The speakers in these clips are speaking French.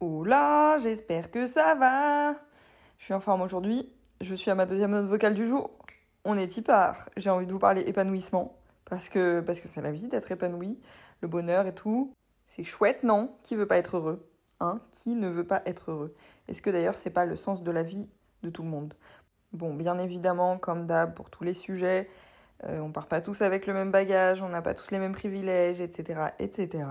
Hola, j'espère que ça va. Je suis en forme aujourd'hui. Je suis à ma deuxième note vocale du jour. On est y part. J'ai envie de vous parler épanouissement parce que parce que c'est la vie d'être épanoui, le bonheur et tout. C'est chouette, non? Qui veut pas être heureux? Hein? Qui ne veut pas être heureux? Est-ce que d'ailleurs c'est pas le sens de la vie de tout le monde? Bon, bien évidemment, comme d'hab pour tous les sujets, euh, on part pas tous avec le même bagage, on n'a pas tous les mêmes privilèges, etc., etc.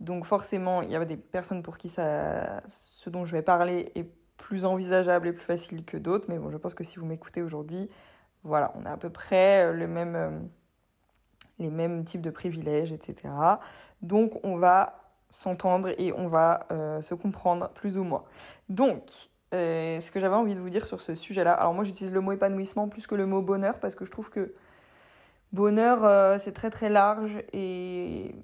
Donc forcément, il y a des personnes pour qui ça, ce dont je vais parler est plus envisageable et plus facile que d'autres. Mais bon, je pense que si vous m'écoutez aujourd'hui, voilà, on a à peu près euh, le même, euh, les mêmes types de privilèges, etc. Donc on va s'entendre et on va se comprendre plus ou moins. Donc, ce que j'avais envie de vous dire sur ce sujet-là, alors moi j'utilise le mot épanouissement plus que le mot bonheur parce que je trouve que Bonheur, euh, c'est très très large et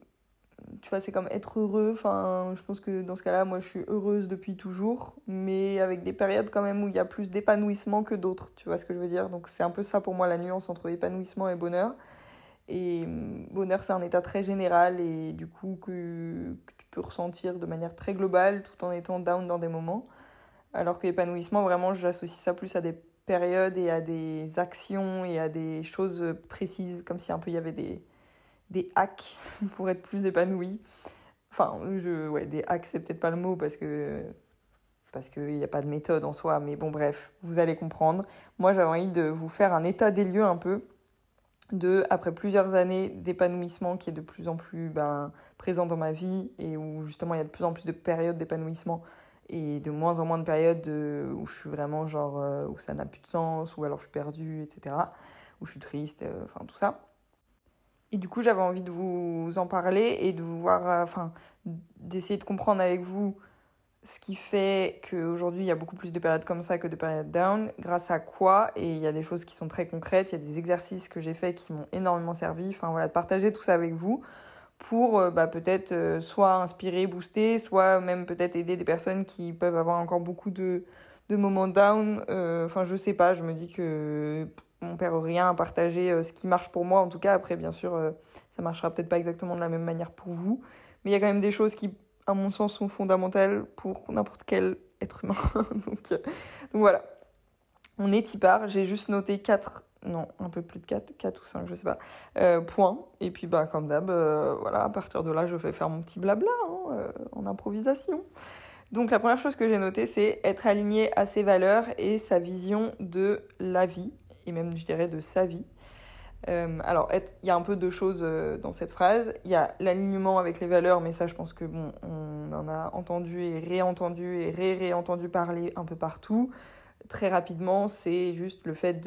tu vois, c'est comme être heureux. Enfin, je pense que dans ce cas-là, moi, je suis heureuse depuis toujours, mais avec des périodes quand même où il y a plus d'épanouissement que d'autres. Tu vois ce que je veux dire? Donc, c'est un peu ça pour moi la nuance entre épanouissement et bonheur. Et hum, bonheur, c'est un état très général et du coup que, que, tu peux ressentir de manière très globale tout en étant down dans des moments. Alors que épanouissement, vraiment, j'associe ça plus à des période et à des actions et à des choses précises, comme si un peu il y avait des, des hacks pour être plus épanoui. Enfin, je, ouais, des hacks, c'est peut-être pas le mot parce que parce qu'il n'y a pas de méthode en soi, mais bon, bref, vous allez comprendre. Moi, j'avais envie de vous faire un état des lieux un peu de, après plusieurs années d'épanouissement qui est de plus en plus ben, présent dans ma vie et où justement il y a de plus en plus de périodes d'épanouissement et de moins en moins de périodes où je suis vraiment genre euh, où ça n'a plus de sens ou alors je suis perdue etc où je suis triste euh, enfin tout ça. Et du coup j'avais envie de vous en parler et de vous voir euh, enfin d'essayer de comprendre avec vous ce qui fait qu'aujourd'hui il y a beaucoup plus de périodes comme ça que de périodes down. Grâce à quoi? Et il y a des choses qui sont très concrètes il y a des exercices que j'ai faits qui m'ont énormément servi. Enfin voilà de partager tout ça avec vous pour euh, bah, peut-être euh, soit inspirer, booster, soit même peut-être aider des personnes qui peuvent avoir encore beaucoup de, moments down. Euh, enfin, je sais pas, je me dis que on perd rien à partager ce qui marche pour moi. En tout cas, après, bien sûr, ça marchera peut-être pas exactement de la même manière pour vous. Mais il y a quand même des choses qui, à mon sens, sont fondamentales pour n'importe quel être humain. donc, donc voilà. On est part. J'ai juste noté quatre non, un peu plus de 4, 4 ou 5, je sais pas, euh. Et puis, bah, comme d'hab, euh, voilà, à partir de là, je vais faire mon petit blabla hein, euh, en improvisation. Donc, la première chose que j'ai notée, c'est être aligné à ses valeurs et sa vision de la vie, et même, je dirais, de sa vie. alors, il y a un peu deux choses dans cette phrase. Il y a l'alignement avec les valeurs, mais ça, je pense que, bon, on en a entendu et réentendu et ré-réentendu parler un peu partout très rapidement, c'est juste le fait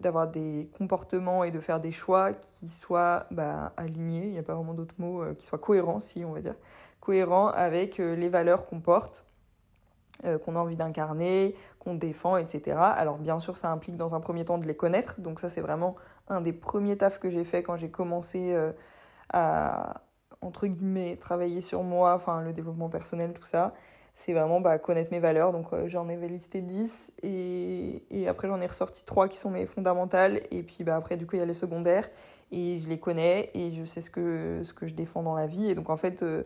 d'avoir des comportements et de faire des choix qui soient bah, alignés, il n'y a pas vraiment d'autres mots, euh, qui soient cohérents, si on va dire, cohérents avec euh, les valeurs qu'on porte, euh, qu'on a envie d'incarner, qu'on défend, etc. Alors bien sûr, ça implique dans un premier temps de les connaître, donc ça c'est vraiment un des premiers tafs que j'ai fait quand j'ai commencé à, entre guillemets, travailler sur moi, enfin le développement personnel, tout ça c'est vraiment bah, connaître mes valeurs. Donc euh, j'en avais listé 10 et, et après j'en ai ressorti 3 qui sont mes fondamentales. Et puis bah, après du coup il y a les secondaires et je les connais et je sais ce que, ce que je défends dans la vie. Et donc en fait euh,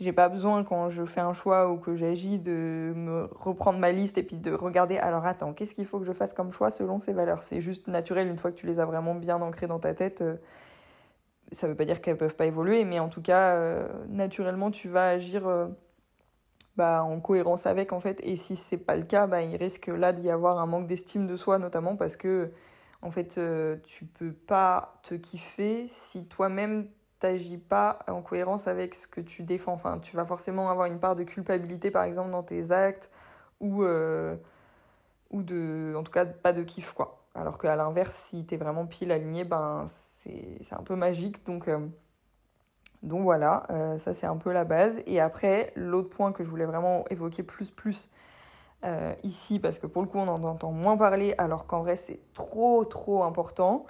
j'ai pas besoin quand je fais un choix ou que j'agis de me reprendre ma liste et puis de regarder alors attends qu'est-ce qu'il faut que je fasse comme choix selon ces valeurs? C'est juste naturel une fois que tu les as vraiment bien ancrées dans ta tête. Euh, ça veut pas dire qu'elles peuvent pas évoluer, mais en tout cas, naturellement, tu vas agir bah, en cohérence avec en fait. Et si c'est pas le cas, bah, il risque là d'y avoir un manque d'estime de soi notamment parce que en fait euh, tu peux pas te kiffer si toi-même t'agis pas en cohérence avec ce que tu défends. Enfin, tu vas forcément avoir une part de culpabilité par exemple dans tes actes ou euh, de en tout cas pas de kiff quoi. Alors qu'à l'inverse, si t'es vraiment pile aligné, ben c'est un peu magique donc euh, donc voilà, euh, ça c'est un peu la base. Et après, l'autre point que je voulais vraiment évoquer plus plus euh, ici, parce que pour le coup on en entend moins parler, alors qu'en vrai c'est trop trop important,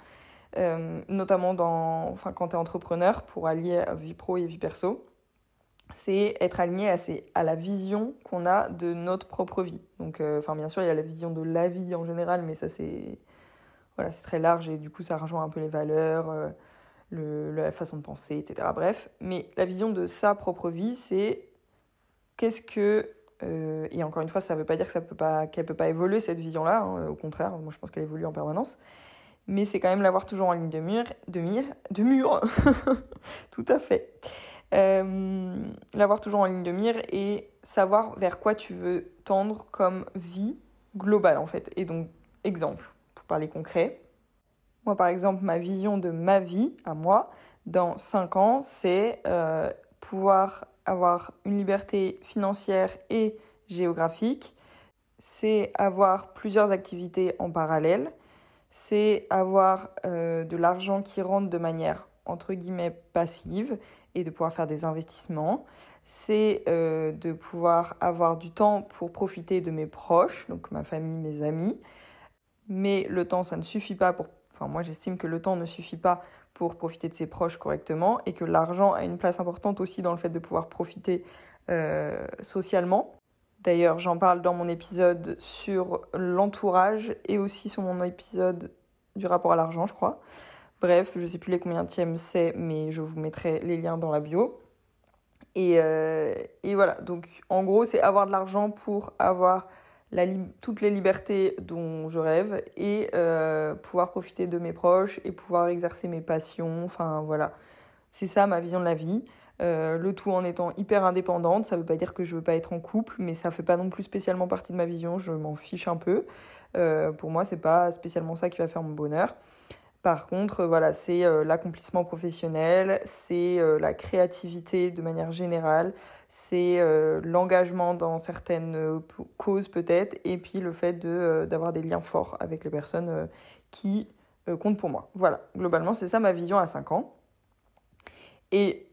euh, notamment dans, enfin, quand tu es entrepreneur, pour allier vie pro et vie perso, c'est être aligné à, la vision qu'on a de notre propre vie. Donc, enfin bien sûr il y a la vision de la vie en général, mais ça c'est voilà, c'est très large et du coup ça rejoint un peu les valeurs la façon de penser, etc. Bref, mais la vision de sa propre vie, c'est qu'est-ce que Euh, et encore une fois, ça ne veut pas dire qu'elle ne peut pas évoluer, cette vision-là. Hein. Au contraire, moi je pense qu'elle évolue en permanence. Mais c'est quand même l'avoir toujours en ligne de mire, de mire, de mur, tout à fait. Euh, l'avoir toujours en ligne de mire et savoir vers quoi tu veux tendre comme vie globale en fait. Et donc, exemple, pour parler concret, moi par exemple, ma vision de ma vie à moi dans 5 ans, c'est euh, pouvoir avoir une liberté financière et géographique, c'est avoir plusieurs activités en parallèle, c'est avoir euh, de l'argent qui rentre de manière entre guillemets passive et de pouvoir faire des investissements, c'est euh, de pouvoir avoir du temps pour profiter de mes proches, donc ma famille, mes amis. Mais le temps, ça ne suffit pas pour... Enfin, moi, j'estime que le temps ne suffit pas pour profiter de ses proches correctement et que l'argent a une place importante aussi dans le fait de pouvoir profiter euh, socialement. D'ailleurs, j'en parle dans mon épisode sur l'entourage et aussi sur mon épisode du rapport à l'argent, je crois. Bref, je sais plus les combien c'est, mais je vous mettrai les liens dans la bio. Et, euh, et voilà, donc en gros, c'est avoir de l'argent pour avoir toutes les libertés dont je rêve et euh, pouvoir profiter de mes proches et pouvoir exercer mes passions. Enfin voilà, c'est ça ma vision de la vie. Euh, le tout en étant hyper indépendante, ça veut pas dire que je veux pas être en couple, mais ça fait pas non plus spécialement partie de ma vision, je m'en fiche un peu. Euh, pour moi, c'est pas spécialement ça qui va faire mon bonheur. Par contre, voilà, c'est l'accomplissement professionnel, c'est la créativité de manière générale, c'est euh, l'engagement dans certaines euh, causes peut-être, et puis le fait euh, d'avoir des liens forts avec les personnes qui comptent pour moi. Voilà, globalement, c'est ça ma vision à 5 ans. Et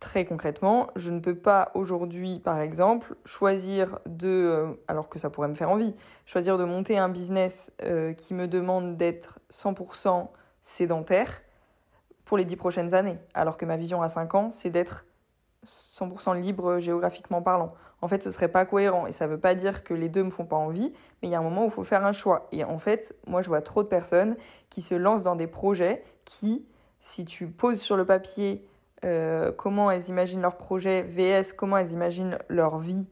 très concrètement, je ne peux pas aujourd'hui, par exemple, choisir de, alors que ça pourrait me faire envie, choisir de monter un business qui me demande d'être 100% sédentaire pour les 10 prochaines années, alors que ma vision à 5 ans, c'est d'être 100% libre géographiquement parlant. En fait, ce serait pas cohérent et ça veut pas dire que les deux me font pas envie, mais il y a un moment où il faut faire un choix. Et en fait, moi je vois trop de personnes qui se lancent dans des projets qui, si tu poses sur le papier euh, comment elles imaginent leur projet, VS, comment elles imaginent leur vie,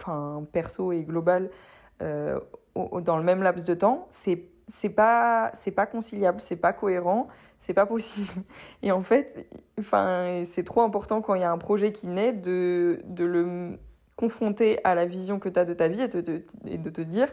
enfin perso et globale, euh, dans le même laps de temps, c'est c'est pas c'est pas conciliable, c'est pas cohérent, c'est pas possible. Et en fait, enfin, c'est trop important quand il y a un projet qui naît de, de le confronter à la vision que tu as de ta vie et de, et de te dire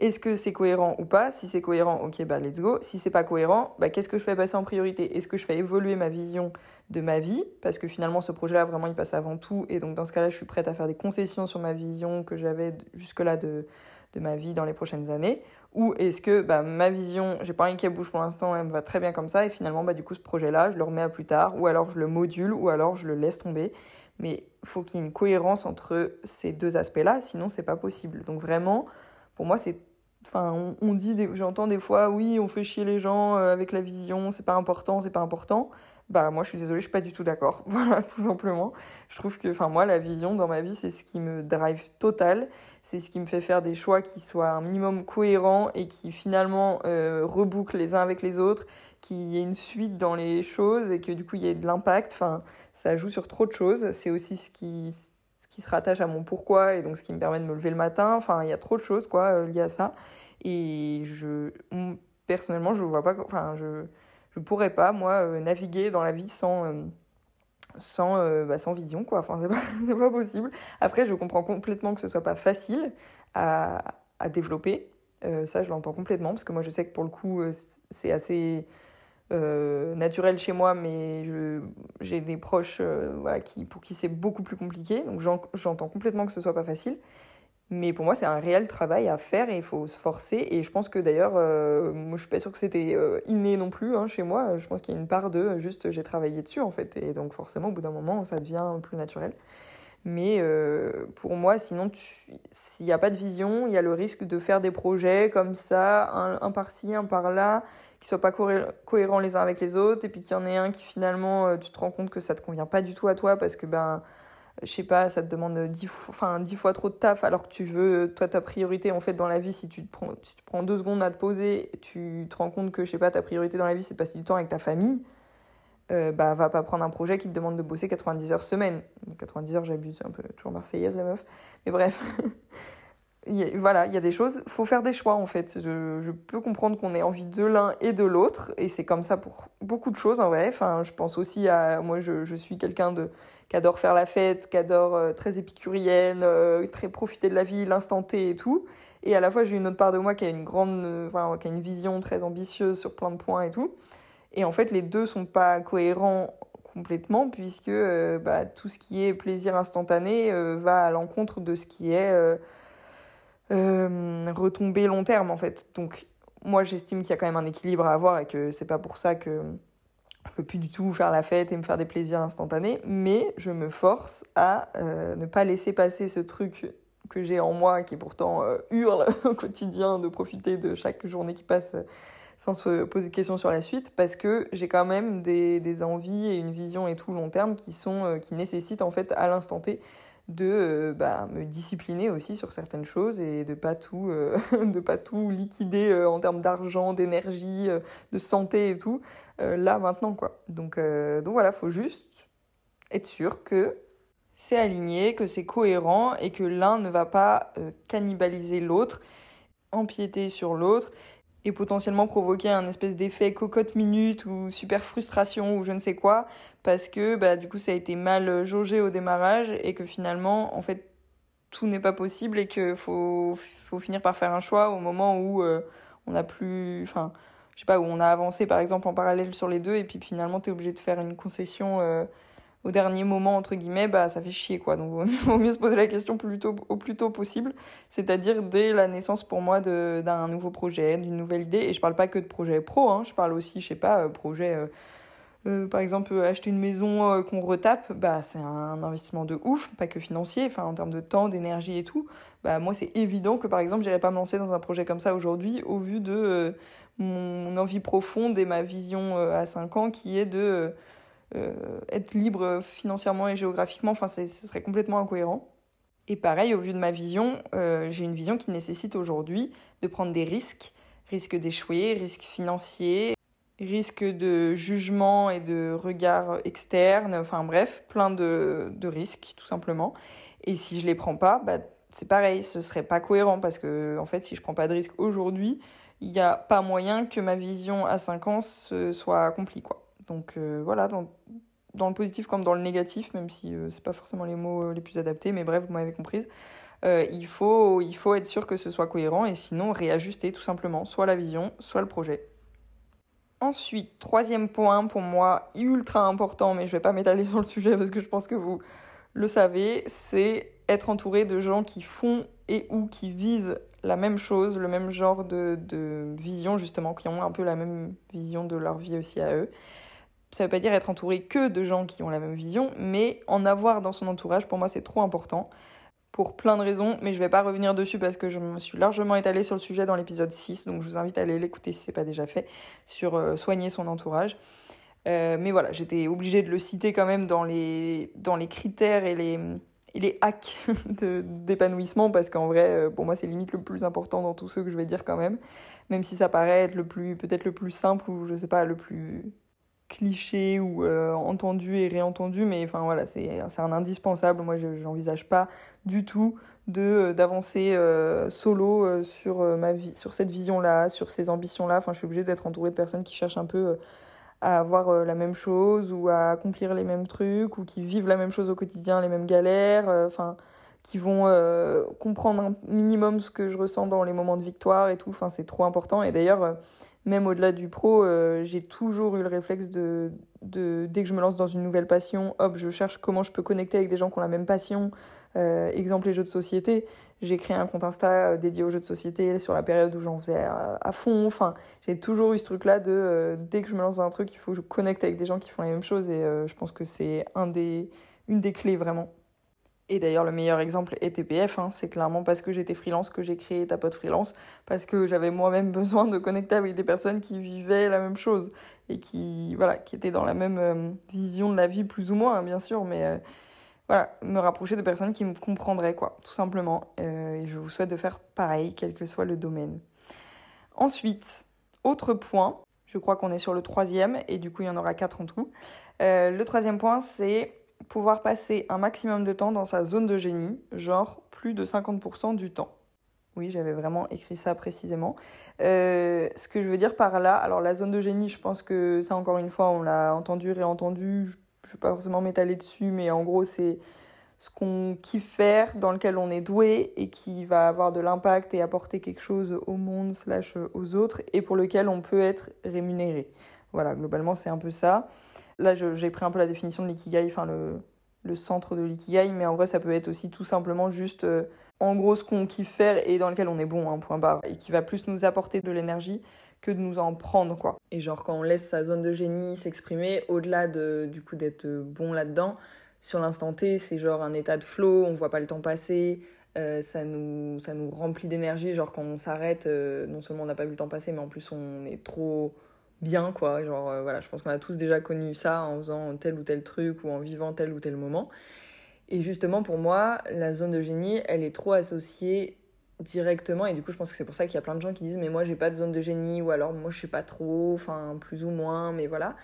est-ce que c'est cohérent ou pas? Si c'est cohérent, ok, bah let's go. Si c'est pas cohérent, bah qu'est-ce que je fais passer en priorité? Est-ce que je fais évoluer ma vision de ma vie? Parce que finalement, ce projet-là, vraiment, il passe avant tout. Et donc, dans ce cas-là, je suis prête à faire des concessions sur ma vision que j'avais jusque-là de, de ma vie dans les prochaines années Ou est-ce que bah, ma vision, j'ai pas envie qu'elle bouge pour l'instant, elle me va très bien comme ça, et finalement, bah, du coup, ce projet-là, je le remets à plus tard, ou alors je le module, ou alors je le laisse tomber. Mais il faut qu'il y ait une cohérence entre ces deux aspects-là, sinon c'est pas possible. Donc vraiment, pour moi, c'est Enfin, on, dit, j'entends des fois, oui, on fait chier les gens euh, avec la vision, c'est pas important, c'est pas important. Bah, moi, je suis désolée, je suis pas du tout d'accord. Voilà, tout simplement. Je trouve que, enfin, moi, la vision dans ma vie, c'est ce qui me drive total c'est ce qui me fait faire des choix qui soient un minimum cohérents et qui finalement euh, les uns avec les autres, qu'il y ait une suite dans les choses et que du coup il y ait de l'impact. Enfin, ça joue sur trop de choses. C'est aussi ce qui, qui se rattache à mon pourquoi et donc ce qui me permet de me lever le matin. Enfin, il y a trop de choses quoi euh, liées à ça. Et je, personnellement, je vois pas, enfin, je, je pourrais pas moi euh, naviguer dans la vie sans sans, euh, bah, sans vision, quoi. Enfin, c'est pas, pas possible. Après, je comprends complètement que ce soit pas facile à, à développer. Ça, je l'entends complètement, parce que moi, je sais que pour le coup, c'est assez naturel chez moi, mais j'ai des proches voilà, qui, pour qui c'est beaucoup plus compliqué. Donc, j'entends complètement que ce soit pas facile. Mais pour moi, c'est un réel travail à faire et il faut se forcer. Et je pense que d'ailleurs, euh, moi, je suis pas sûre que c'était euh, inné non plus hein, chez moi. Je pense qu'il y a une part de juste j'ai travaillé dessus en fait. Et donc forcément, au bout d'un moment, ça devient plus naturel. Mais euh, pour moi, sinon, s'il n'y a pas de vision, il y a le risque de faire des projets comme ça, un, par-ci, un par-là, qui soient pas cohérents les uns avec les autres, et puis qu'il y en ait un qui finalement, tu te rends compte que ça te convient pas du tout à toi parce que ben je sais pas, ça te demande dix fois, dix fois trop de taf alors que tu veux, toi, ta priorité, en fait, dans la vie, si tu, te prends, si tu prends deux secondes à te poser, tu te rends compte que, je sais pas, ta priorité dans la vie, c'est de passer du temps avec ta famille. euh, bah, va pas prendre un projet qui te demande de bosser 90 heures semaine. 90 heures, j'abuse un peu, toujours marseillaise la meuf. Mais bref, voilà, il y a des choses, faut faire des choix en fait. Je, peux comprendre qu'on ait envie de l'un et de l'autre, et c'est comme ça pour beaucoup de choses en vrai. Enfin, je pense aussi à, moi je, suis quelqu'un de qui adore faire la fête, qui adore euh, très épicurienne, euh, très profiter de la vie, l'instant T et tout. Et à la fois j'ai une autre part de moi qui a une grande, enfin, qui a une vision très ambitieuse sur plein de points et tout. Et en fait les deux sont pas cohérents complètement puisque euh, bah, tout ce qui est plaisir instantané va à l'encontre de ce qui est euh, retomber long terme en fait. Donc moi j'estime qu'il y a quand même un équilibre à avoir et que c'est pas pour ça que je peux plus du tout faire la fête et me faire des plaisirs instantanés, mais je me force à euh, ne pas laisser passer ce truc que j'ai en moi qui pourtant euh, hurle au quotidien de profiter de chaque journée qui passe sans se poser de questions sur la suite parce que j'ai quand même des, des, envies et une vision et tout long terme qui sont qui nécessitent en fait à l'instant T de euh, bah, me discipliner aussi sur certaines choses et de pas euh, pas tout liquider euh, en termes d'argent, d'énergie, de santé et tout là maintenant quoi. Donc donc voilà, faut juste être sûr que c'est aligné, que c'est cohérent et que l'un ne va pas cannibaliser l'autre, empiéter sur l'autre et potentiellement provoquer un espèce d'effet cocotte minute ou super frustration ou je ne sais quoi parce que bah, du coup ça a été mal jaugé au démarrage et que finalement en fait tout n'est pas possible et qu'il faut, faut finir par faire un choix au moment où euh, on a plus enfin je sais pas où on a avancé par exemple en parallèle sur les deux et puis finalement tu es obligé de faire une concession euh, au dernier moment, entre guillemets, bah, ça fait chier, quoi. Donc, il vaut mieux se poser la question plus au plus tôt possible, c'est-à-dire dès la naissance pour moi d'un nouveau projet, d'une nouvelle idée. Et je parle pas que de projet pro, hein, je parle aussi, je sais pas, euh, projet, euh, euh, par exemple, acheter une maison qu'on retape, bah, c'est un investissement de ouf, pas que financier, enfin, en termes de temps, d'énergie et tout. Bah, moi, c'est évident que, par exemple, j'irais pas me lancer dans un projet comme ça aujourd'hui, au vu de mon envie profonde et ma vision à 5 ans qui est de euh, être libre financièrement et géographiquement, enfin, ce serait complètement incohérent. Et pareil, au vu de ma vision, euh, j'ai une vision qui nécessite aujourd'hui de prendre des risques, risques d'échouer, risques financiers, risques de jugement et de regard externe, enfin bref, plein de, risques tout simplement. Et si je les prends pas, bah, c'est pareil, ce serait pas cohérent parce que en fait, si je prends pas de risques aujourd'hui, il n'y a pas moyen que ma vision à 5 ans soit accomplie. Donc euh, voilà, dans, le positif comme dans le négatif, même si euh, c'est pas forcément les mots euh, les plus adaptés, mais bref, vous m'avez comprise. il, faut, il faut être sûr que ce soit cohérent et sinon réajuster tout simplement soit la vision, soit le projet. Ensuite, troisième point pour moi ultra important, mais je vais pas m'étaler sur le sujet parce que je pense que vous le savez, c'est être entouré de gens qui font et ou qui visent la même chose, le même genre de, de vision justement, qui ont un peu la même vision de leur vie aussi à eux ça veut pas dire être entouré que de gens qui ont la même vision, mais en avoir dans son entourage, pour moi, c'est trop important. Pour plein de raisons, mais je vais pas revenir dessus parce que je me suis largement étalée sur le sujet dans l'épisode 6, donc je vous invite à aller l'écouter si c'est pas déjà fait, sur euh, soigner son entourage. Euh, mais voilà, j'étais obligée de le citer quand même dans les, critères et les, et les hacks d'épanouissement parce qu'en vrai, euh, pour moi, c'est limite le plus important dans tout ce que je vais dire quand même. Même si ça paraît être le plus, peut-être le plus simple ou je sais pas, le plus cliché ou euh, entendu et réentendu, mais enfin voilà, c'est un indispensable. Moi, je n'envisage pas du tout de euh, d'avancer euh, solo sur ma vie, sur cette vision-là, sur ces ambitions-là. Enfin, je suis obligée d'être entourée de personnes qui cherchent un peu à avoir la même chose ou à accomplir les mêmes trucs ou qui vivent la même chose au quotidien, les mêmes galères. Enfin, qui vont comprendre un minimum ce que je ressens dans les moments de victoire et tout. Enfin, c'est trop important. Et d'ailleurs même au-delà du pro, euh, j'ai toujours eu le réflexe de, de, dès que je me lance dans une nouvelle passion, hop, je cherche comment je peux connecter avec des gens qui ont la même passion. Euh, exemple, les jeux de société. J'ai créé un compte Insta euh, dédié aux jeux de société sur la période où j'en faisais à, fond. Enfin, j'ai toujours eu ce truc-là de dès que je me lance dans un truc, il faut que je connecte avec des gens qui font la même chose. Et je pense que c'est un des, une des clés vraiment. Et d'ailleurs, le meilleur exemple est TPF. Hein. C'est clairement parce que j'étais freelance que j'ai créé Tapote Freelance, parce que j'avais moi-même besoin de connecter avec des personnes qui vivaient la même chose et qui, voilà, qui étaient dans la même euh, vision de la vie, plus ou moins, hein, bien sûr, mais euh, voilà, me rapprocher de personnes qui me comprendraient, quoi, tout simplement. Euh, et je vous souhaite de faire pareil, quel que soit le domaine. Ensuite, autre point, Je crois qu'on est sur le troisième et du coup il y en aura quatre en tout. Le troisième point, c'est pouvoir passer un maximum de temps dans sa zone de génie, genre plus de 50% du temps. Oui, j'avais vraiment écrit ça précisément. Euh, ce que je veux dire par là, alors la zone de génie, je pense que ça encore une fois, on l'a entendu, réentendu, je ne vais pas forcément m'étaler dessus, mais en gros c'est ce qu'on kiffe faire, dans lequel on est doué et qui va avoir de l'impact et apporter quelque chose au monde slash aux autres et pour lequel on peut être rémunéré. Voilà, globalement c'est un peu ça. Là j'ai pris un peu la définition de l'ikigai, enfin le, le centre de l'ikigai, mais en vrai ça peut être aussi tout simplement juste euh, en gros ce qu'on kiffe faire et dans lequel on est bon, hein, point barre, et qui va plus nous apporter de l'énergie que de nous en prendre quoi. Et genre quand on laisse sa zone de génie s'exprimer, au-delà de du coup d'être bon là-dedans, sur l'instant T, c'est genre un état de flow, on voit pas le temps passer, euh, ça, nous, remplit d'énergie. Genre quand on s'arrête, euh, non seulement on n'a pas vu le temps passer, mais en plus on est trop bien, quoi. Genre euh, voilà, je pense qu'on a tous déjà connu ça en faisant tel ou tel truc ou en vivant tel ou tel moment. Et justement, pour moi, la zone de génie, elle est trop associée directement et du coup je pense que c'est pour ça qu'il y a plein de gens qui disent mais moi j'ai pas de zone de génie ou alors moi je sais pas trop enfin plus ou moins mais voilà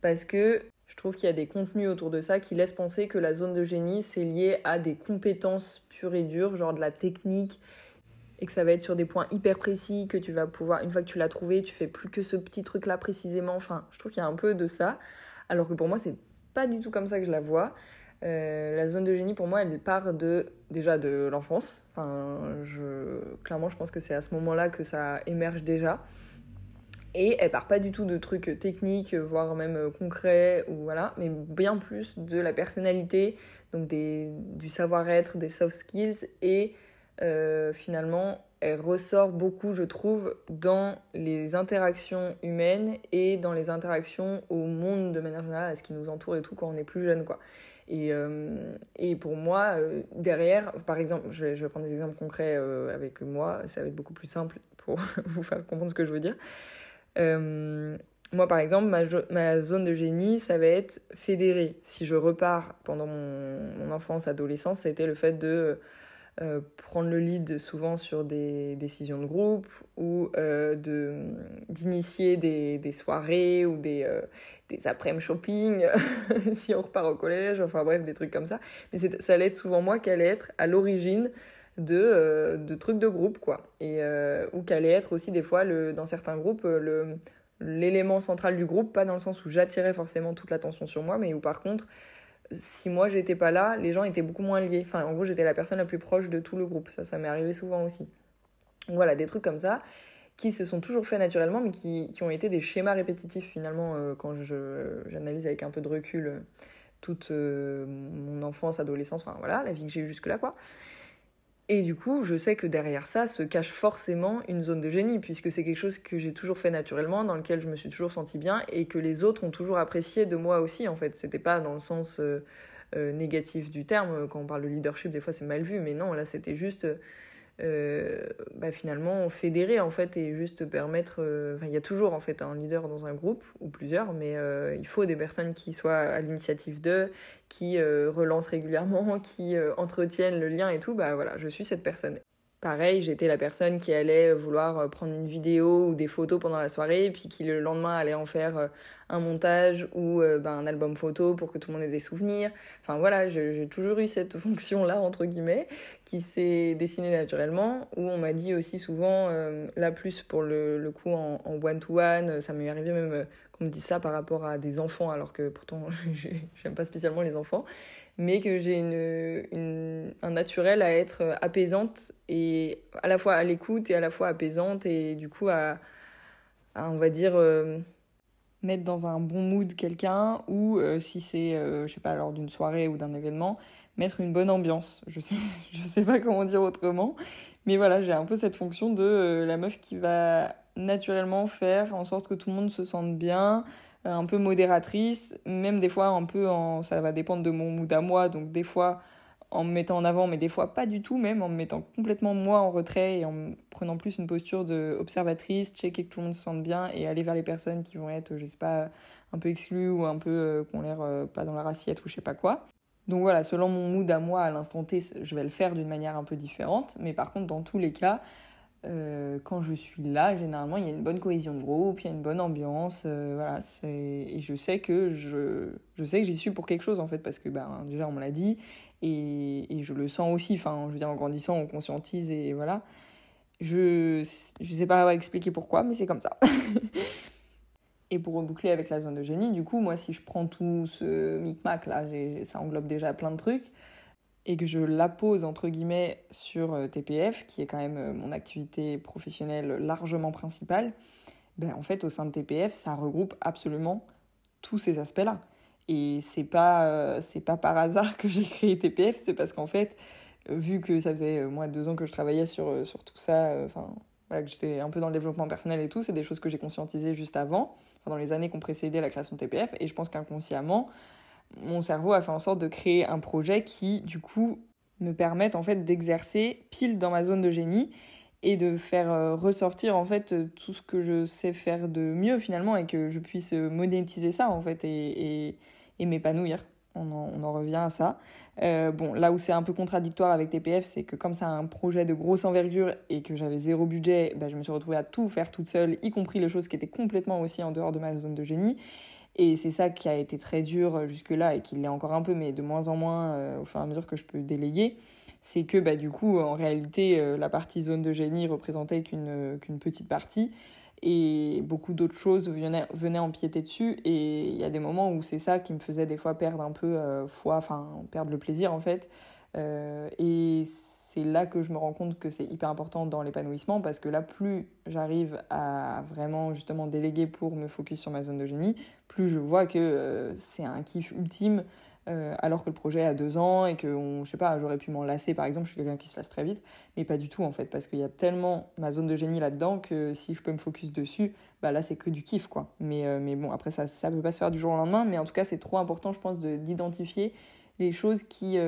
parce que je trouve qu'il y a des contenus autour de ça qui laissent penser que la zone de génie, c'est lié à des compétences pures et dures, genre de la technique, et que ça va être sur des points hyper précis, que tu vas pouvoir, une fois que tu l'as trouvé, tu fais plus que ce petit truc-là précisément. Enfin, je trouve qu'il y a un peu de ça, alors que pour moi, c'est pas du tout comme ça que je la vois. Euh, la zone de génie, pour moi, elle part de déjà de l'enfance. Enfin, clairement, je pense que c'est à ce moment-là que ça émerge déjà. Et elle part pas du tout de trucs techniques, voire même concrets, ou voilà, mais bien plus de la personnalité, donc du savoir-être, des soft skills, et euh, finalement, elle ressort beaucoup, je trouve, dans les interactions humaines et dans les interactions au monde de manière générale, à ce qui nous entoure et tout quand on est plus jeune, quoi. Et, euh, et pour moi, euh, derrière, par exemple, je vais, prendre des exemples concrets avec moi, ça va être beaucoup plus simple pour vous faire comprendre ce que je veux dire. Euh, moi, par exemple, ma, zone de génie, ça va être fédérée. Si je repars pendant mon, enfance, adolescence, c'était le fait de euh, prendre le lead souvent sur des décisions de groupe ou euh, d'initier des, des, soirées ou des, des après-midi shopping si on repart au collège, enfin bref, des trucs comme ça. Mais ça allait être souvent moi qui allait être à l'origine de, de trucs de groupe, quoi. Et, ou qui allait être aussi des fois, le, dans certains groupes, le l'élément central du groupe, pas dans le sens où j'attirais forcément toute l'attention sur moi, mais où par contre, si moi j'étais pas là, les gens étaient beaucoup moins liés. Enfin, en gros, j'étais la personne la plus proche de tout le groupe. Ça, ça m'est arrivé souvent aussi. Voilà, des trucs comme ça qui se sont toujours faits naturellement, mais qui, qui ont été des schémas répétitifs finalement euh, quand j'analyse avec un peu de recul euh, toute euh, mon enfance, adolescence, enfin voilà, la vie que j'ai eue jusque-là, quoi. Et du coup, je sais que derrière ça se cache forcément une zone de génie, puisque c'est quelque chose que j'ai toujours fait naturellement, dans lequel je me suis toujours senti bien, et que les autres ont toujours apprécié de moi aussi, en fait. C'était pas dans le sens euh, euh, négatif du terme, quand on parle de leadership, des fois c'est mal vu, mais non, là c'était juste euh, bah, finalement fédérer en fait et juste permettre euh, il y a toujours en fait un leader dans un groupe ou plusieurs mais euh, il faut des personnes qui soient à l'initiative d'eux qui relancent régulièrement qui entretiennent le lien et tout. Bah voilà je suis cette personne Pareil, j'étais la personne qui allait vouloir prendre une vidéo ou des photos pendant la soirée, puis qui le lendemain allait en faire un montage ou ben, un album photo pour que tout le monde ait des souvenirs. Enfin voilà, j'ai toujours eu cette fonction-là, entre guillemets, qui s'est dessinée naturellement, où on m'a dit aussi souvent, là plus pour le, le coup en one-to-one, ça m'est arrivé même qu'on me dise ça par rapport à des enfants, alors que pourtant j'aime pas spécialement les enfants, mais que j'ai une, un naturel à être apaisante et à la fois à l'écoute et à la fois apaisante et du coup à, on va dire, euh, mettre dans un bon mood quelqu'un ou euh, si c'est, euh, je sais pas, lors d'une soirée ou d'un événement, mettre une bonne ambiance. Je sais, je sais pas comment dire autrement, mais voilà, j'ai un peu cette fonction de la meuf qui va naturellement faire en sorte que tout le monde se sente bien, euh, un peu modératrice, même des fois un peu en. Ça va dépendre de mon mood à moi, donc des fois en me mettant en avant, mais des fois pas du tout, même en me mettant complètement moi en retrait et en prenant plus une posture d'observatrice, checker que tout le monde se sente bien et aller vers les personnes qui vont être, je sais pas, un peu exclues ou un peu euh, qui ont l'air euh, pas dans leur assiette ou je sais pas quoi. Donc voilà, selon mon mood à moi à l'instant T, je vais le faire d'une manière un peu différente, mais par contre, dans tous les cas, euh, quand je suis là, généralement, il y a une bonne cohésion de groupe, il y a une bonne ambiance, euh, voilà. Et je sais que je, je j'y suis pour quelque chose en fait, parce que ben, déjà on me l'a dit et, et, je le sens aussi. Enfin, je veux dire, en grandissant, on conscientise et voilà. Je je sais pas expliquer pourquoi, mais c'est comme ça. et pour reboucler avec la zone de génie, du coup, moi, si je prends tout ce micmac là, ça englobe déjà plein de trucs et que je la pose entre guillemets sur euh, TPF, qui est quand même euh, mon activité professionnelle largement principale, ben en fait au sein de TPF, ça regroupe absolument tous ces aspects-là. Et c'est pas euh, pas par hasard que j'ai créé TPF, c'est parce qu'en fait, vu que ça faisait moi deux ans que je travaillais sur, sur tout ça, enfin voilà, que j'étais un peu dans le développement personnel et tout, c'est des choses que j'ai conscientisées juste avant, dans les années qui ont précédé la création de TPF, et je pense qu'inconsciemment, mon cerveau a fait en sorte de créer un projet qui, du coup, me permette en fait d'exercer pile dans ma zone de génie et de faire euh, ressortir en fait tout ce que je sais faire de mieux finalement et que je puisse monétiser ça en fait et, et, m'épanouir. On en, on en, revient à ça. Euh, bon, là où c'est un peu contradictoire avec TPF, c'est que comme c'est un projet de grosse envergure et que j'avais zéro budget, bah, je me suis retrouvée à tout faire toute seule, y compris les choses qui étaient complètement aussi en dehors de ma zone de génie. Et c'est ça qui a été très dur euh, jusque-là et qui l'est encore un peu, mais de moins en moins euh, au fur et à mesure que je peux déléguer. C'est que bah, du coup, en réalité, euh, la partie zone de génie représentait qu'une qu'une petite partie et beaucoup d'autres choses venaient, venaient empiéter dessus. Et il y a des moments où c'est ça qui me faisait des fois perdre un peu foi, enfin perdre le plaisir en fait. C'est là que je me rends compte que c'est hyper important dans l'épanouissement parce que là, plus j'arrive à vraiment justement déléguer pour me focus sur ma zone de génie, plus je vois que euh, c'est un kiff ultime euh, alors que le projet a deux ans et que on, je sais pas, j'aurais pu m'en lasser par exemple, je suis quelqu'un qui se lasse très vite, mais pas du tout en fait parce qu'il y a tellement ma zone de génie là-dedans que si je peux me focus dessus, bah là c'est que du kiff quoi. Mais, euh, mais bon, après ça, ça peut pas se faire du jour au lendemain, mais en tout cas c'est trop important je pense d'identifier les choses qui,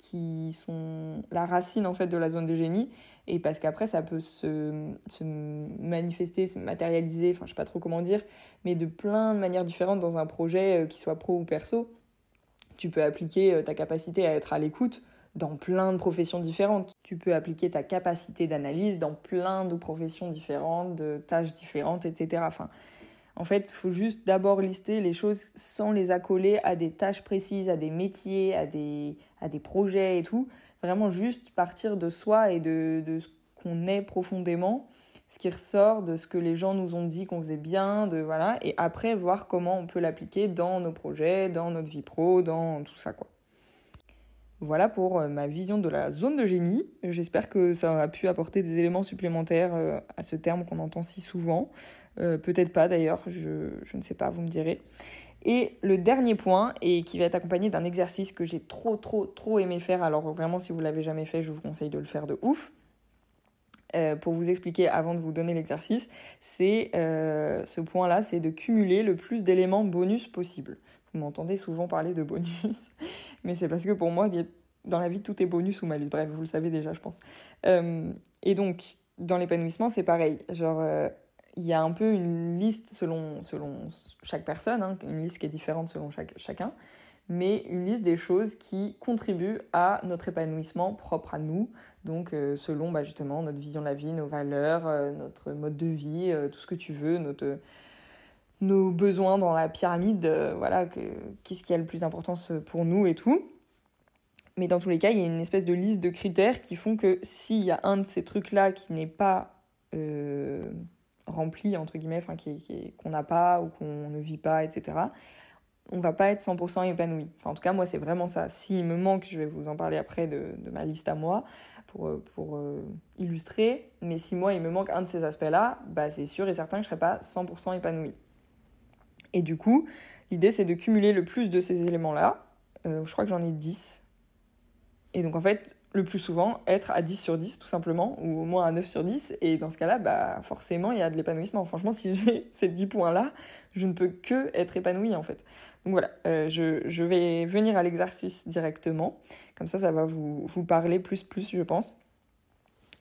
qui sont la racine en fait de la zone de génie et parce qu'après ça peut se, se, manifester, se matérialiser, enfin je sais pas trop comment dire, mais de plein de manières différentes dans un projet euh, qui soit pro ou perso. Tu peux appliquer euh, ta capacité à être à l'écoute dans plein de professions différentes. Tu peux appliquer ta capacité d'analyse dans plein de professions différentes, de tâches différentes, etc. Enfin, en fait, il faut juste d'abord lister les choses sans les accoler à des tâches précises, à des métiers, à des, à des projets et tout. Vraiment juste partir de soi et de, de ce qu'on est profondément, ce qui ressort de ce que les gens nous ont dit qu'on faisait bien, de voilà, et après voir comment on peut l'appliquer dans nos projets, dans notre vie pro, dans tout ça quoi. Voilà pour euh, ma vision de la zone de génie. J'espère que ça aura pu apporter des éléments supplémentaires euh, à ce terme qu'on entend si souvent. Euh, peut-être pas d'ailleurs, je, je, ne sais pas, vous me direz. Et le dernier point, et qui va être accompagné d'un exercice que j'ai trop, trop, trop aimé faire. Alors vraiment, si vous l'avez jamais fait, je vous conseille de le faire de ouf. Euh, pour vous expliquer avant de vous donner l'exercice, c'est euh, ce point-là, c'est de cumuler le plus d'éléments bonus possible. Vous m'entendez souvent parler de bonus, mais c'est parce que pour moi, dans la vie, tout est bonus ou malus. Bref, vous le savez déjà, je pense. Et donc, dans l'épanouissement, c'est pareil. Genre, il y a un peu une liste selon, selon chaque personne, hein, une liste qui est différente selon chaque, chacun, mais une liste des choses qui contribuent à notre épanouissement propre à nous, donc euh, selon bah, justement notre vision de la vie, nos valeurs, euh, notre mode de vie, euh, tout ce que tu veux, notre, nos besoins dans la pyramide, voilà, qu'est-ce qui a le plus d'importance pour nous et tout. Mais dans tous les cas, il y a une espèce de liste de critères qui font que s'il y a un de ces trucs-là qui n'est pas rempli, entre guillemets, enfin, qu'on n'a pas ou qu'on ne vit pas, etc., on va pas être 100% épanoui. Enfin, en tout cas, moi, c'est vraiment ça. S'il me manque, je vais vous en parler après de, ma liste à moi pour, euh, pour euh, illustrer. Mais si moi, il me manque un de ces aspects-là, bah, c'est sûr et certain que je serai pas 100% épanoui. Et du coup, l'idée, c'est de cumuler le plus de ces éléments-là. Euh, je crois que j'en ai 10. Et donc, en fait, le plus souvent être à 10 sur 10 tout simplement, ou au moins à 9 sur 10. Et dans ce cas-là, bah, forcément, il y a de l'épanouissement. Franchement, si j'ai ces 10 points-là, je ne peux que être épanouie en fait. Donc voilà, euh, je, vais venir à l'exercice directement. Comme ça, ça va vous parler plus, plus, je pense.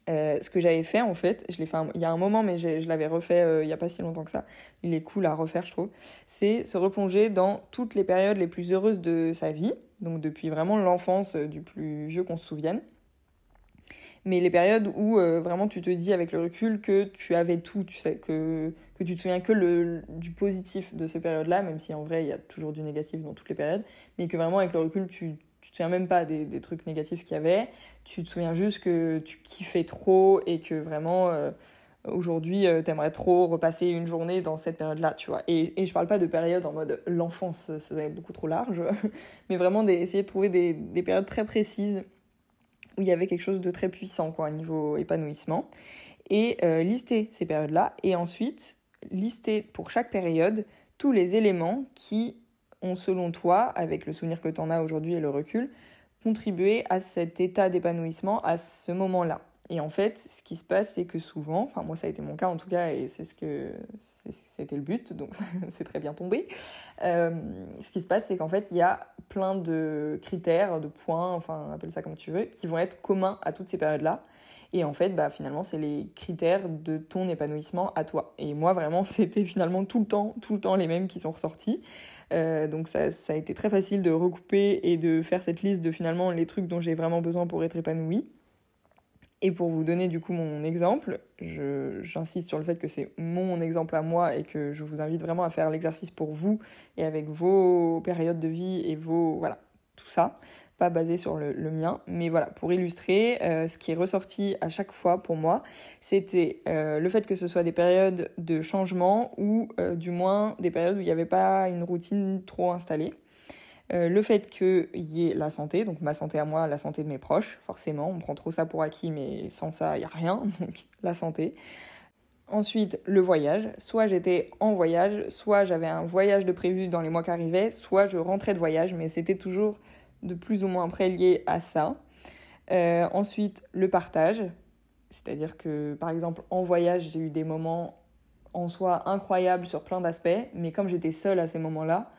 Euh, ce que j'avais fait en fait, je l'ai fait il y a un moment, mais je l'avais refait euh, il n'y a pas si longtemps que ça. Il est cool à refaire, je trouve. C'est se replonger dans toutes les périodes les plus heureuses de sa vie, donc depuis vraiment l'enfance euh, du plus vieux qu'on se souvienne. mais les périodes où vraiment tu te dis avec le recul que tu avais tout, tu sais, que, que tu te souviens que le, du positif de ces périodes-là, même si en vrai il y a toujours du négatif dans toutes les périodes, mais que vraiment avec le recul tu, tu te souviens même pas des, des trucs négatifs qu'il y avait, tu te souviens juste que tu kiffais trop et que vraiment euh, aujourd'hui euh, t'aimerais trop repasser une journée dans cette période-là, tu vois. Et, et je parle pas de période en mode l'enfance, c'est beaucoup trop large, mais vraiment d'essayer de trouver des, des périodes très précises où il y avait quelque chose de très puissant quoi, au niveau épanouissement. Et euh, lister ces périodes-là. Et ensuite, lister pour chaque période tous les éléments qui ont, selon toi, avec le souvenir que tu en as aujourd'hui et le recul, contribué à cet état d'épanouissement à ce moment-là? Et en fait, ce qui se passe, c'est que souvent, enfin moi ça a été mon cas en tout cas, et c'est ce que c'était le but, donc c'est très bien tombé. Euh, ce qui se passe, c'est qu'en fait, il y a plein de critères, de points, enfin appelle ça comme tu veux, qui vont être communs à toutes ces périodes-là. Et en fait, bah, finalement, c'est les critères de ton épanouissement à toi. Et moi, vraiment, c'était finalement tout le temps, tout le temps les mêmes qui sont ressortis. Euh, donc ça, ça a été très facile de recouper et de faire cette liste de finalement les trucs dont j'ai vraiment besoin pour être épanouie. Et pour vous donner du coup mon exemple, j'insiste sur le fait que c'est mon exemple à moi et que je vous invite vraiment à faire l'exercice pour vous et avec vos périodes de vie et vos... Voilà, tout ça, pas basé sur le, mien. Mais voilà, pour illustrer, euh, ce qui est ressorti à chaque fois pour moi, c'était euh, le fait que ce soit des périodes de changement ou euh, du moins des périodes où il n'y avait pas une routine trop installée. Le fait qu'il y ait la santé, donc ma santé à moi, la santé de mes proches, forcément, on prend trop ça pour acquis, mais sans ça, il n'y a rien, donc la santé. Ensuite, le voyage. Soit j'étais en voyage, soit j'avais un voyage de prévu dans les mois qui arrivaient, soit je rentrais de voyage, mais c'était toujours de plus ou moins près lié à ça. Euh, ensuite, le partage. C'est-à-dire que, par exemple, en voyage, j'ai eu des moments en soi incroyables sur plein d'aspects, mais comme j'étais seule à ces moments-là,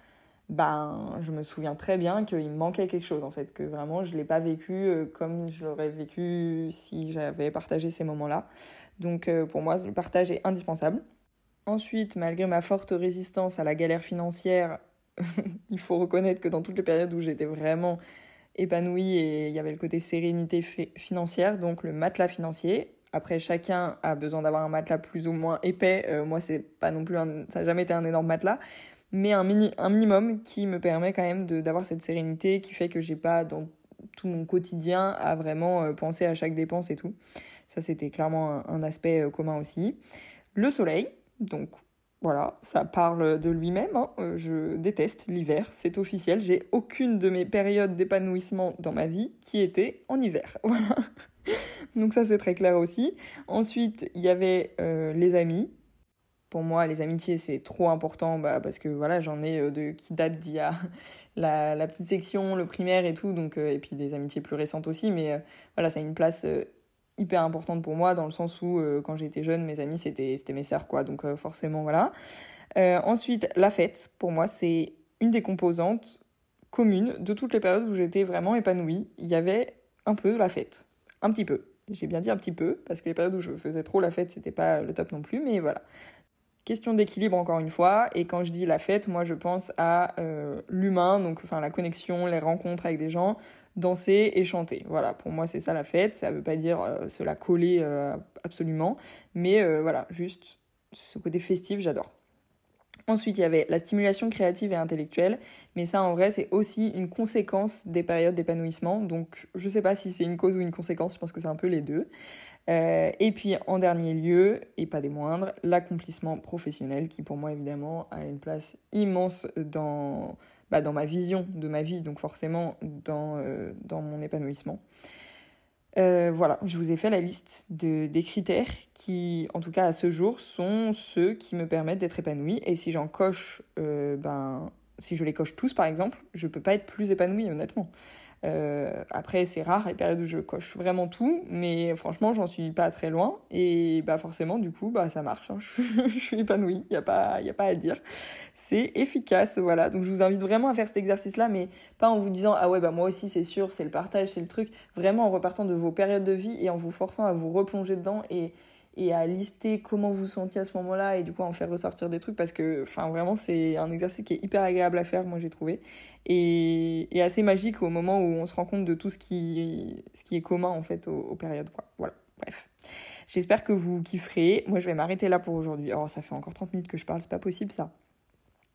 ben, je me souviens très bien qu'il me manquait quelque chose, en fait, que vraiment je ne l'ai pas vécu euh, comme je l'aurais vécu si j'avais partagé ces moments-là. Donc euh, pour moi, le partage est indispensable. Ensuite, malgré ma forte résistance à la galère financière, il faut reconnaître que dans toutes les périodes où j'étais vraiment épanouie et il y avait le côté sérénité financière, donc le matelas financier. Après, chacun a besoin d'avoir un matelas plus ou moins épais. Euh, moi, c'est pas non plus ça n'a jamais été un énorme matelas, mais un, mini, un minimum qui me permet quand même d'avoir cette sérénité qui fait que j'ai pas dans tout mon quotidien à vraiment euh, penser à chaque dépense et tout. Ça, c'était clairement un, aspect euh, commun aussi. Le soleil, donc voilà, ça parle de lui-même. Hein. Euh, je déteste l'hiver, c'est officiel. J'ai aucune de mes périodes d'épanouissement dans ma vie qui était en hiver. Voilà. Donc ça, c'est très clair aussi. Ensuite, il y avait les amis pour moi, les amitiés, c'est trop important bah, parce que voilà, j'en ai euh, de, qui datent d'il y a la, petite section, le primaire et tout, donc, euh, et puis des amitiés plus récentes aussi. Mais euh, voilà, ça a une place hyper importante pour moi dans le sens où quand j'étais jeune, mes amis, c'était mes sœurs, quoi. Donc forcément, voilà. ensuite, la fête, pour moi, c'est une des composantes communes de toutes les périodes où j'étais vraiment épanouie. Il y avait un peu la fête. Un petit peu. J'ai bien dit un petit peu, parce que les périodes où je faisais trop la fête, c'était pas le top non plus, mais voilà. Question d'équilibre encore une fois, et quand je dis la fête, moi je pense à euh, l'humain, donc enfin la connexion, les rencontres avec des gens, danser et chanter. Voilà, pour moi c'est ça la fête, ça veut pas dire euh, se la coller euh, absolument, mais voilà, juste ce côté festif, j'adore. Ensuite, il y avait la stimulation créative et intellectuelle, mais ça en vrai, c'est aussi une conséquence des périodes d'épanouissement. Donc, je sais pas si c'est une cause ou une conséquence, je pense que c'est un peu les deux. Euh, et puis en dernier lieu, et pas des moindres, l'accomplissement professionnel qui pour moi évidemment a une place immense dans, bah, dans ma vision de ma vie, donc forcément dans, euh, dans mon épanouissement. Euh, voilà, je vous ai fait la liste de, des critères qui, en tout cas à ce jour, sont ceux qui me permettent d'être épanouie. Et si j'en coche, ben, si je les coche tous par exemple, je peux pas être plus épanouie honnêtement. Euh, après, c'est rare les périodes où je coche vraiment tout, mais franchement, j'en suis pas très loin. Et bah forcément, du coup, bah ça marche. Hein. Je, suis épanouie, il n'y a, pas, y a pas à dire. C'est efficace, voilà. Donc je vous invite vraiment à faire cet exercice-là, mais pas en vous disant, ah ouais, bah moi aussi, c'est sûr, c'est le partage, c'est le truc. Vraiment en repartant de vos périodes de vie et en vous forçant à vous replonger dedans et et à lister comment vous sentiez à ce moment-là et du coup en faire ressortir des trucs parce que enfin vraiment c'est un exercice qui est hyper agréable à faire moi j'ai trouvé et, et, assez magique au moment où on se rend compte de tout ce qui, ce qui est commun en fait aux, périodes quoi J'espère que vous kifferez. Moi, je vais m'arrêter là pour aujourd'hui. Oh, ça fait encore 30 minutes que je parle, c'est pas possible ça.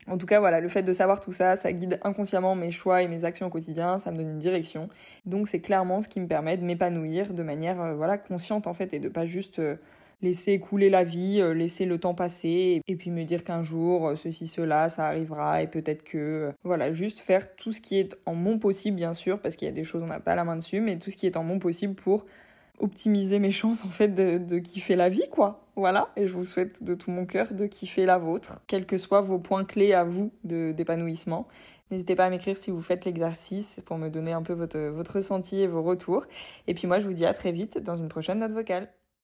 En tout cas, voilà, le fait de savoir tout ça, ça guide inconsciemment mes choix et mes actions au quotidien, ça me donne une direction. Donc c'est clairement ce qui me permet de m'épanouir de manière euh, voilà, consciente en fait et de pas juste euh, laisser couler la vie, euh, laisser le temps passer et puis me dire qu'un jour ceci cela ça arrivera et peut-être que voilà, juste faire tout ce qui est en mon possible bien sûr parce qu'il y a des choses on n'a pas la main dessus mais tout ce qui est en mon possible pour optimiser mes chances en fait de, de, kiffer la vie quoi. Voilà, et je vous souhaite de tout mon cœur de kiffer la vôtre, quels que soient vos points clés à vous d'épanouissement. N'hésitez pas à m'écrire si vous faites l'exercice pour me donner un peu votre, votre ressenti et vos retours. Et puis moi je vous dis à très vite dans une prochaine note vocale.